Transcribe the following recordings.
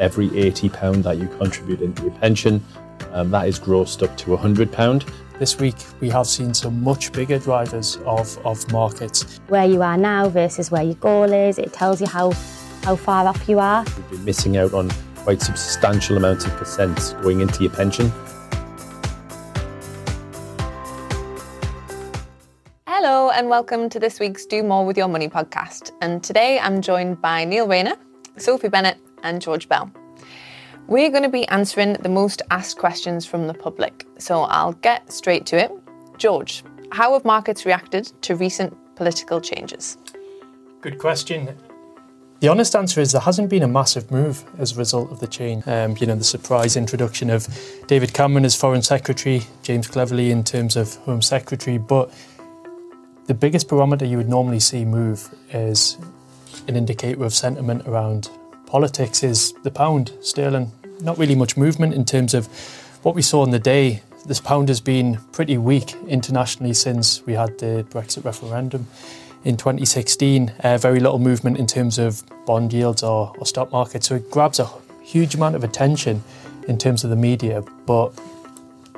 every £80 that you contribute into your pension, um, that is grossed up to £100. This week, we have seen some much bigger drivers of, of markets. Where you are now versus where your goal is, it tells you how, how far off you are. You've been missing out on quite substantial amounts of percent going into your pension. Hello, and welcome to this week's Do More with Your Money podcast. And today I'm joined by Neil Rayner, Sophie Bennett, and George Bell. We're going to be answering the most asked questions from the public, so I'll get straight to it. George, how have markets reacted to recent political changes? Good question. The honest answer is there hasn't been a massive move as a result of the change. Um, you know, the surprise introduction of David Cameron as Foreign Secretary, James Cleverly in terms of Home Secretary, but the biggest barometer you would normally see move is an indicator of sentiment around politics is the pound sterling. Not really much movement in terms of what we saw on the day. This pound has been pretty weak internationally since we had the Brexit referendum in 2016. Uh, very little movement in terms of bond yields or, or stock market. So it grabs a huge amount of attention in terms of the media, but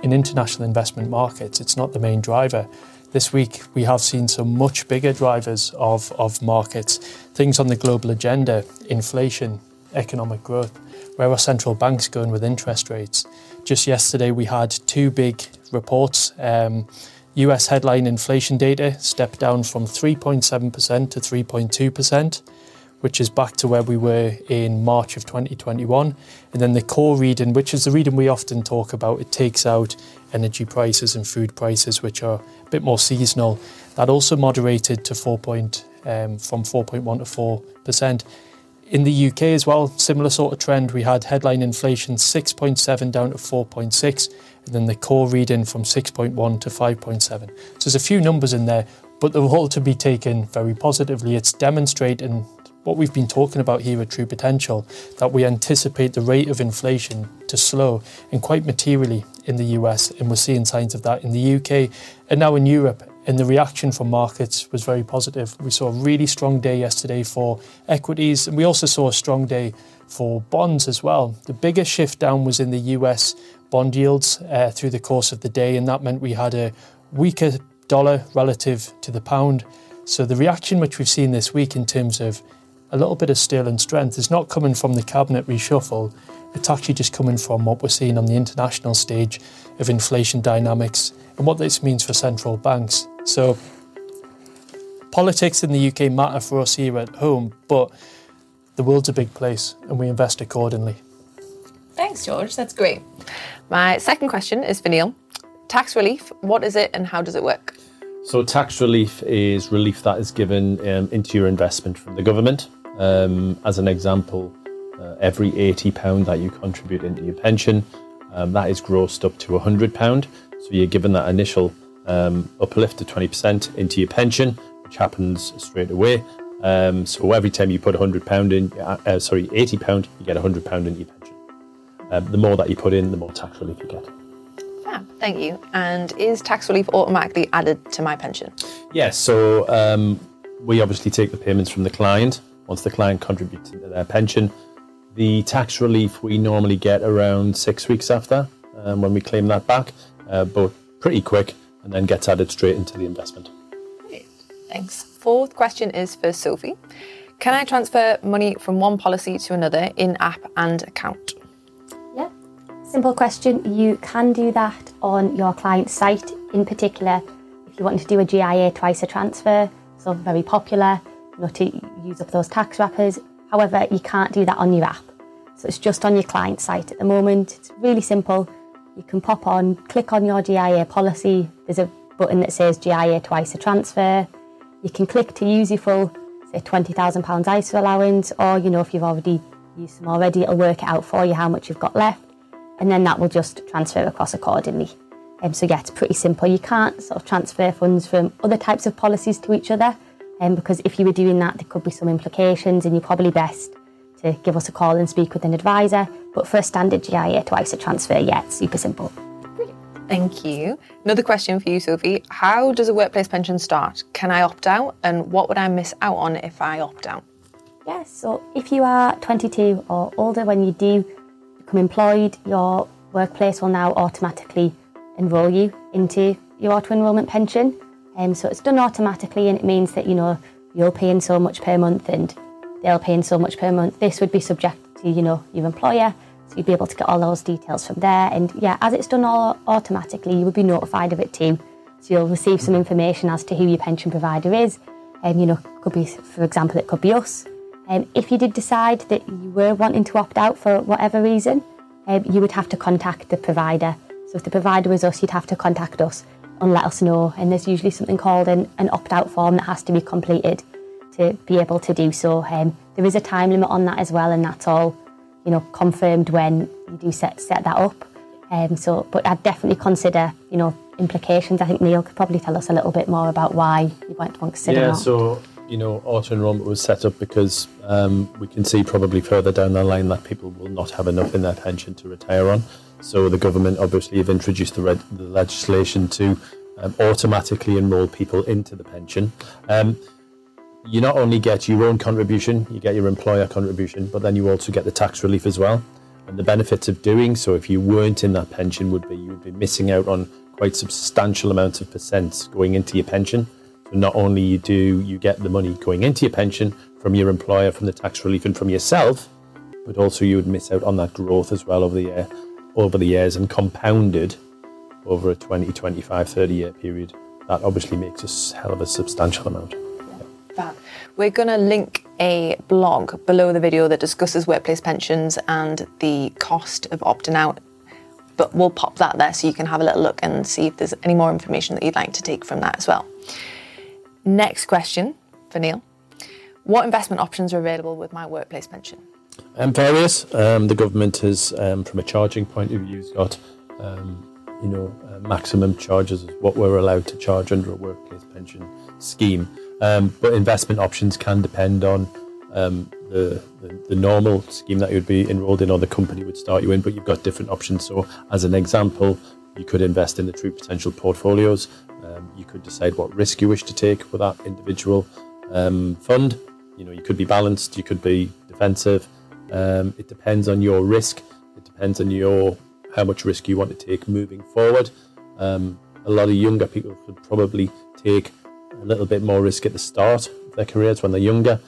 in international investment markets, it's not the main driver. This week, we have seen some much bigger drivers of, of markets, things on the global agenda, inflation, economic growth, where are central banks going with interest rates. Just yesterday, we had two big reports. Um, US headline inflation data stepped down from 3.7% to 3.2% which is back to where we were in March of 2021. And then the core reading, which is the reading we often talk about, it takes out energy prices and food prices, which are a bit more seasonal. That also moderated to 4 point, um, from 4.1 to 4%. In the UK as well, similar sort of trend. We had headline inflation 6.7 down to 4.6, and then the core reading from 6.1 to 5.7. So there's a few numbers in there, but they're all to be taken very positively. It's demonstrating what we've been talking about here at True Potential, that we anticipate the rate of inflation to slow and quite materially in the US, and we're seeing signs of that in the UK and now in Europe. And the reaction from markets was very positive. We saw a really strong day yesterday for equities, and we also saw a strong day for bonds as well. The biggest shift down was in the US bond yields uh, through the course of the day, and that meant we had a weaker dollar relative to the pound. So the reaction which we've seen this week in terms of a little bit of sterling strength is not coming from the cabinet reshuffle. It's actually just coming from what we're seeing on the international stage of inflation dynamics and what this means for central banks. So, politics in the UK matter for us here at home, but the world's a big place and we invest accordingly. Thanks, George. That's great. My second question is for Neil. Tax relief, what is it and how does it work? So, tax relief is relief that is given um, into your investment from the government. Um, as an example, uh, every £80 that you contribute into your pension, um, that is grossed up to £100. So you're given that initial um, uplift of 20% into your pension, which happens straight away. Um, so every time you put £100 in, uh, uh, sorry, £80, you get £100 in your pension. Um, the more that you put in, the more tax relief you get. Fab, thank you. And is tax relief automatically added to my pension? Yes, so um, we obviously take the payments from the client once the client contributes into their pension. The tax relief we normally get around six weeks after um, when we claim that back, uh, but pretty quick and then gets added straight into the investment. Great, thanks. Fourth question is for Sophie. Can I transfer money from one policy to another in app and account? Yeah, simple question. You can do that on your client's site. In particular, if you want to do a GIA to ISA transfer, so very popular know, to use up those tax wrappers. However, you can't do that on your app. So it's just on your client site at the moment. It's really simple. You can pop on, click on your GIA policy. There's a button that says GIA to ISA transfer. You can click to use your full, say, £20,000 ISA allowance, or, you know, if you've already used some already, it'll work it out for you how much you've got left. And then that will just transfer across accordingly. Um, so, yeah, it's pretty simple. You can't sort of transfer funds from other types of policies to each other um, because if you were doing that, there could be some implications, and you're probably best to give us a call and speak with an advisor. But for a standard GIA to ISA transfer, yeah, it's super simple. Thank you. Another question for you, Sophie. How does a workplace pension start? Can I opt out? And what would I miss out on if I opt out? Yes, so if you are 22 or older when you do become employed, your workplace will now automatically enrol you into your auto enrolment pension. Um, so it's done automatically and it means that you know you're paying so much per month and they'll pay in so much per month. This would be subject to you know your employer, so you'd be able to get all those details from there. And yeah, as it's done all automatically, you would be notified of it too. So you'll receive some information as to who your pension provider is. And um, you know, could be for example, it could be us. Um, if you did decide that you were wanting to opt out for whatever reason, um, you would have to contact the provider. So if the provider was us, you'd have to contact us and let us know. And there's usually something called an, an opt out form that has to be completed to be able to do so. Um, there is a time limit on that as well, and that's all you know confirmed when you do set set that up. Um, so, but I'd definitely consider you know implications. I think Neil could probably tell us a little bit more about why you might want to consider. Yeah, that. so you know, auto enrollment was set up because um, we can see probably further down the line that people will not have enough in their pension to retire on. So the government obviously have introduced the, red, the legislation to um, automatically enrol people into the pension. Um, you not only get your own contribution, you get your employer contribution, but then you also get the tax relief as well. And the benefits of doing so, if you weren't in that pension, would be you would be missing out on quite substantial amounts of percents going into your pension. Not only do you get the money going into your pension from your employer, from the tax relief, and from yourself, but also you would miss out on that growth as well over the year, over the years and compounded over a 20, 25, 30 year period. That obviously makes a hell of a substantial amount. We're going to link a blog below the video that discusses workplace pensions and the cost of opting out. But we'll pop that there so you can have a little look and see if there's any more information that you'd like to take from that as well. Next question for Neil. What investment options are available with my workplace pension? Um, various. Um, the government has, um, from a charging point of view, got um, you know uh, maximum charges is what we're allowed to charge under a workplace pension scheme. Um, but investment options can depend on um, the, the, the normal scheme that you'd be enrolled in or the company would start you in. But you've got different options. So, as an example, you could invest in the true potential portfolios. you could decide what risk you wish to take with that individual fund. You know, you could be balanced, you could be defensive. Um, it depends on your risk. It depends on your how much risk you want to take moving forward. Um, a lot of younger people could probably take a little bit more risk at the start of their careers when they're younger.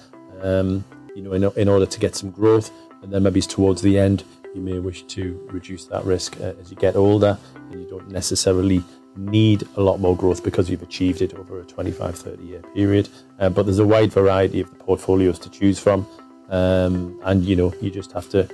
Um, you know, in, in, order to get some growth, and then maybe towards the end, you may wish to reduce that risk uh, as you get older, and you don't necessarily need a lot more growth because you've achieved it over a 25, 30 year period. Uh, but there's a wide variety of the portfolios to choose from. Um, and you know, you just have to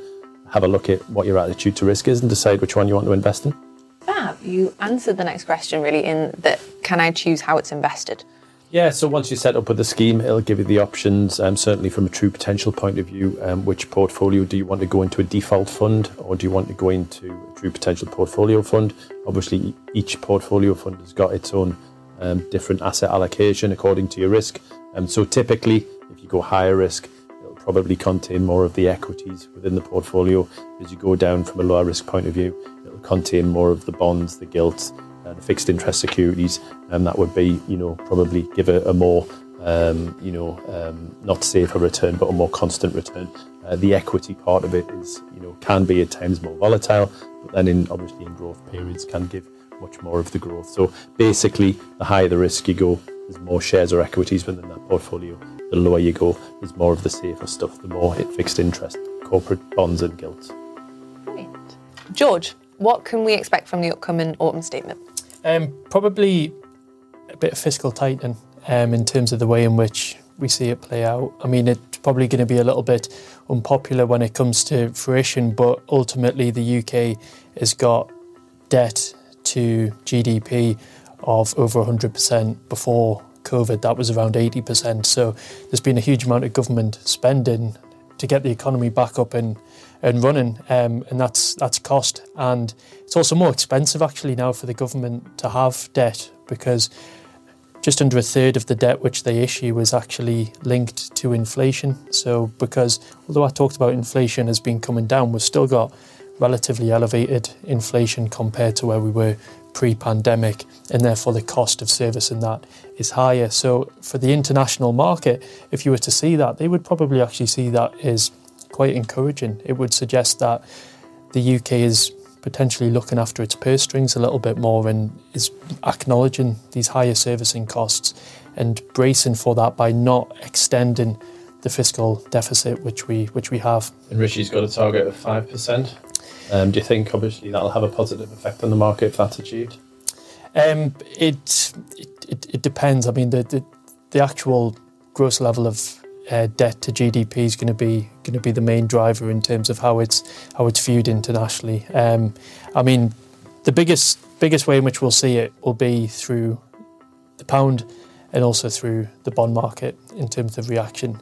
have a look at what your attitude to risk is and decide which one you want to invest in. Fab, you answered the next question really in that can I choose how it's invested? Yeah, so once you set up with the scheme, it'll give you the options, um, certainly from a true potential point of view, um, which portfolio do you want to go into a default fund or do you want to go into a true potential portfolio fund? Obviously, each portfolio fund has got its own um, different asset allocation according to your risk. Um, so typically, if you go higher risk, it'll probably contain more of the equities within the portfolio. As you go down from a lower risk point of view, it'll contain more of the bonds, the gilts, uh, the fixed interest securities, and that would be, you know, probably give a, a more, um, you know, um, not safer return, but a more constant return. Uh, the equity part of it is, you know, can be at times more volatile, but then in obviously in growth periods can give much more of the growth. So basically, the higher the risk you go, there's more shares or equities within that portfolio. The lower you go, there's more of the safer stuff, the more it fixed interest, corporate bonds and gilts. George, what can we expect from the upcoming autumn statement? Um, probably a bit of fiscal tightening um, in terms of the way in which we see it play out. I mean, it's probably going to be a little bit unpopular when it comes to fruition, but ultimately the UK has got debt to GDP of over 100% before COVID. That was around 80%. So there's been a huge amount of government spending to get the economy back up and and running, um, and that's that's cost. And it's also more expensive actually now for the government to have debt because just under a third of the debt which they issue is actually linked to inflation. So because although I talked about inflation has been coming down, we've still got relatively elevated inflation compared to where we were pre-pandemic, and therefore the cost of servicing that is higher. So for the international market, if you were to see that, they would probably actually see that as quite encouraging. It would suggest that the UK is potentially looking after its purse strings a little bit more and is acknowledging these higher servicing costs and bracing for that by not extending the fiscal deficit which we which we have. And Rishi's got a target of five percent. Um, do you think obviously that'll have a positive effect on the market if that's achieved? Um, it, it it depends. I mean the the, the actual gross level of uh, debt to GDP is going to be going to be the main driver in terms of how it's how it's viewed internationally. Um, I mean, the biggest biggest way in which we'll see it will be through the pound and also through the bond market in terms of reaction.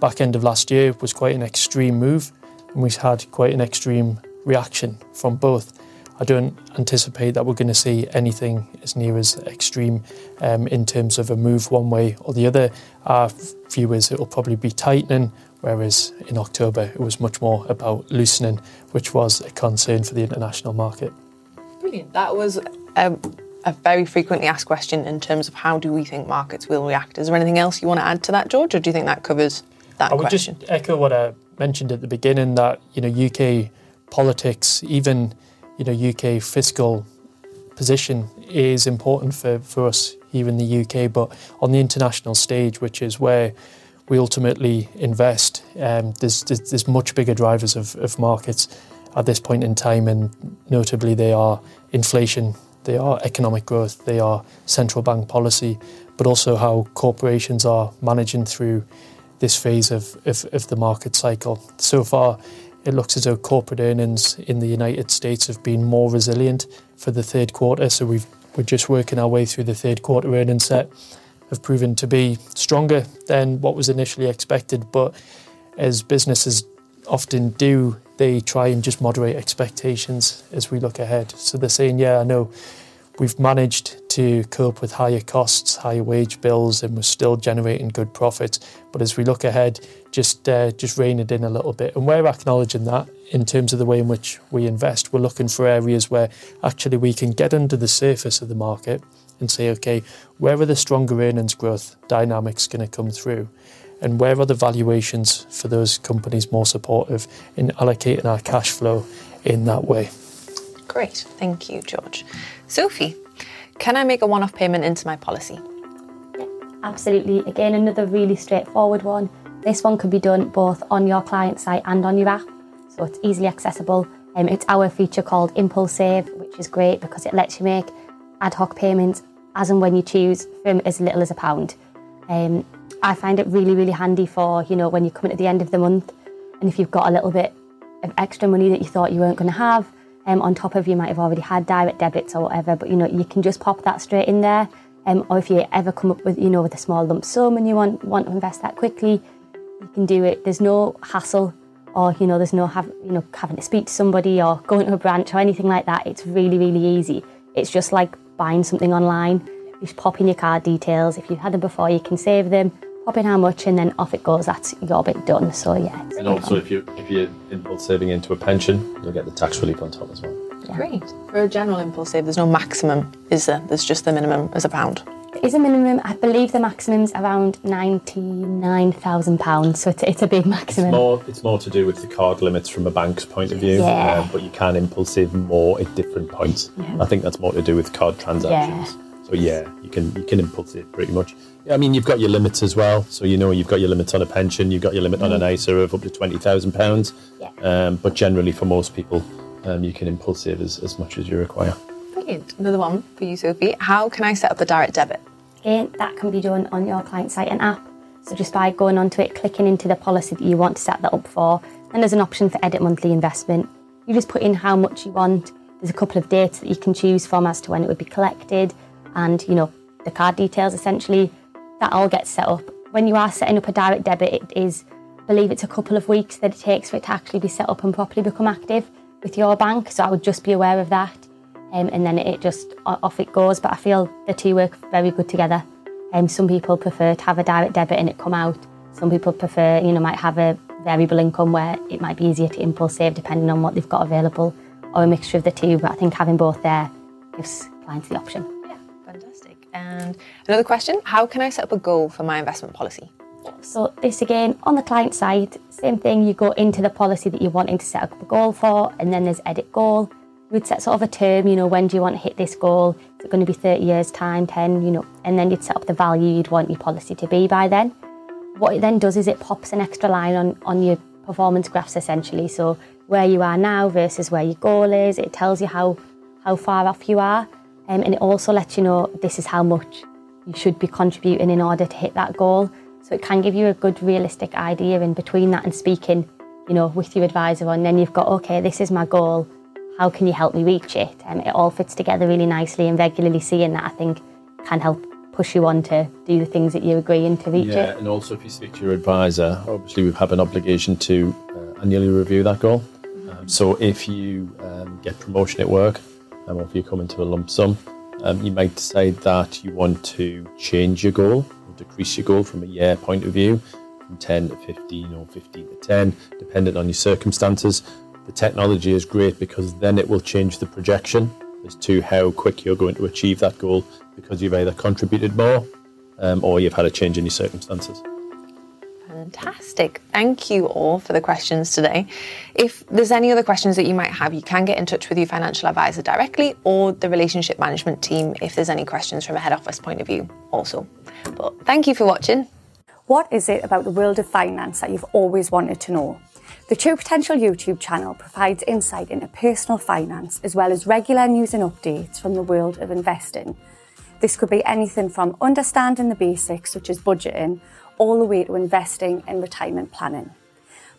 Back end of last year was quite an extreme move, and we've had quite an extreme reaction from both. I don't anticipate that we're going to see anything as near as extreme um, in terms of a move one way or the other. Our view is it will probably be tightening, whereas in October it was much more about loosening, which was a concern for the international market. Brilliant. That was a, a very frequently asked question in terms of how do we think markets will react. Is there anything else you want to add to that, George, or do you think that covers that I would question? just echo what I mentioned at the beginning that you know UK politics, even you know UK fiscal position is important for, for us here in the UK, but on the international stage, which is where we ultimately invest, um, there's, there's, there's much bigger drivers of, of markets at this point in time, and notably they are inflation, they are economic growth, they are central bank policy, but also how corporations are managing through this phase of, of, of the market cycle. So far, it looks as though corporate earnings in the United States have been more resilient for the third quarter. So we've, we're just working our way through the third quarter earnings set, have proven to be stronger than what was initially expected. But as businesses often do, they try and just moderate expectations as we look ahead. So they're saying, yeah, I know we've managed to cope with higher costs, higher wage bills, and we're still generating good profits. But as we look ahead, just uh, just rein it in a little bit. And we're acknowledging that in terms of the way in which we invest. We're looking for areas where actually we can get under the surface of the market and say, okay, where are the stronger earnings growth dynamics going to come through? And where are the valuations for those companies more supportive in allocating our cash flow in that way? Great, thank you, George. Sophie, can I make a one off payment into my policy? Absolutely. Again, another really straightforward one. This one can be done both on your client site and on your app, so it's easily accessible. Um, it's our feature called Impulse Save, which is great because it lets you make ad hoc payments as and when you choose from as little as a pound. Um, I find it really, really handy for, you know, when you're coming at the end of the month and if you've got a little bit of extra money that you thought you weren't going to have, um, on top of you might have already had direct debits or whatever, but you know, you can just pop that straight in there. Um, or if you ever come up with, you know, with a small lump sum and you want, want to invest that quickly, you can do it. There's no hassle or, you know, there's no have, you know, having to speak to somebody or going to a branch or anything like that. It's really, really easy. It's just like buying something online. Just pop in your card details. If you've had them before, you can save them, pop in how much, and then off it goes. That's your bit done. So yeah. And also, if you if you're impulse saving into a pension, you'll get the tax relief on top as well. Great. For a general impulse save, there's no maximum, is there? There's just the minimum as a pound. There is a minimum. I believe the maximum's around ninety-nine thousand pounds. So it's, it's a big maximum. It's More, it's more to do with the card limits from a bank's point of view, Yeah. um, but you can impulse save more at different points. Yeah. I think that's more to do with card transactions. Yeah. So yeah, you can you can impulse save pretty much. Yeah, I mean you've got your limits as well. So you know you've got your limits on a pension, you've got your limit on an ISA of up to twenty thousand pounds. Yeah. Um, but generally for most people, um, you can impulse save as, as much as you require. Brilliant. Another one for you, Sophie. How can I set up the direct debit? Again, that can be done on your client site and app. So just by going onto it, clicking into the policy that you want to set that up for, then there's an option for edit monthly investment. You just put in how much you want. There's a couple of dates that you can choose from as to when it would be collected, and you know the card details essentially. That all gets set up. When you are setting up a direct debit, it is, believe it's a couple of weeks that it takes for it to actually be set up and properly become active with your bank. So I would just be aware of that um, and then it just off it goes. But I feel the two work very good together. Um, some people prefer to have a direct debit and it come out. Some people prefer, you know, might have a variable income where it might be easier to impulse save depending on what they've got available, or a mixture of the two. But I think having both there gives clients the option. And another question How can I set up a goal for my investment policy? So this again on the client side, same thing. You go into the policy that you're wanting to set up a goal for, and then there's edit goal. We'd set sort of a term. You know, when do you want to hit this goal? Is it going to be 30 years time, 10? You know, and then you'd set up the value you'd want your policy to be by then. What it then does is it pops an extra line on on your performance graphs essentially. So where you are now versus where your goal is. It tells you how how far off you are, um, and it also lets you know this is how much you should be contributing in order to hit that goal. So it can give you a good realistic idea in between that and speaking, you know, with your advisor and then you've got, okay, this is my goal. How can you help me reach it? And it all fits together really nicely and regularly seeing that I think can help push you on to do the things that you're agreeing to reach yeah, it. and also if you speak to your advisor, obviously we have an obligation to uh, annually review that goal. Um, so if you um, get promotion at work, um, or if you come into a lump sum, um, you might decide that you want to change your goal decrease your goal from a year point of view, from 10 to 15 or 15 to 10, dependent on your circumstances. The technology is great because then it will change the projection as to how quick you're going to achieve that goal because you've either contributed more um, or you've had a change in your circumstances. Fantastic. Thank you all for the questions today. If there's any other questions that you might have, you can get in touch with your financial advisor directly or the relationship management team if there's any questions from a head office point of view also. But thank you for watching. What is it about the world of finance that you've always wanted to know? The True Potential YouTube channel provides insight into personal finance as well as regular news and updates from the world of investing. This could be anything from understanding the basics, such as budgeting, all the way to investing and retirement planning.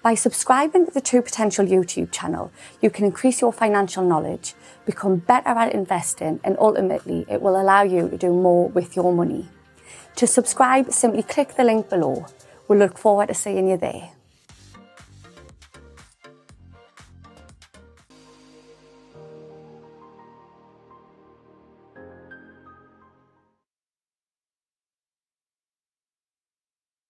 By subscribing to the True Potential YouTube channel, you can increase your financial knowledge, become better at investing, and ultimately it will allow you to do more with your money. To subscribe, simply click the link below. We look forward to seeing you there.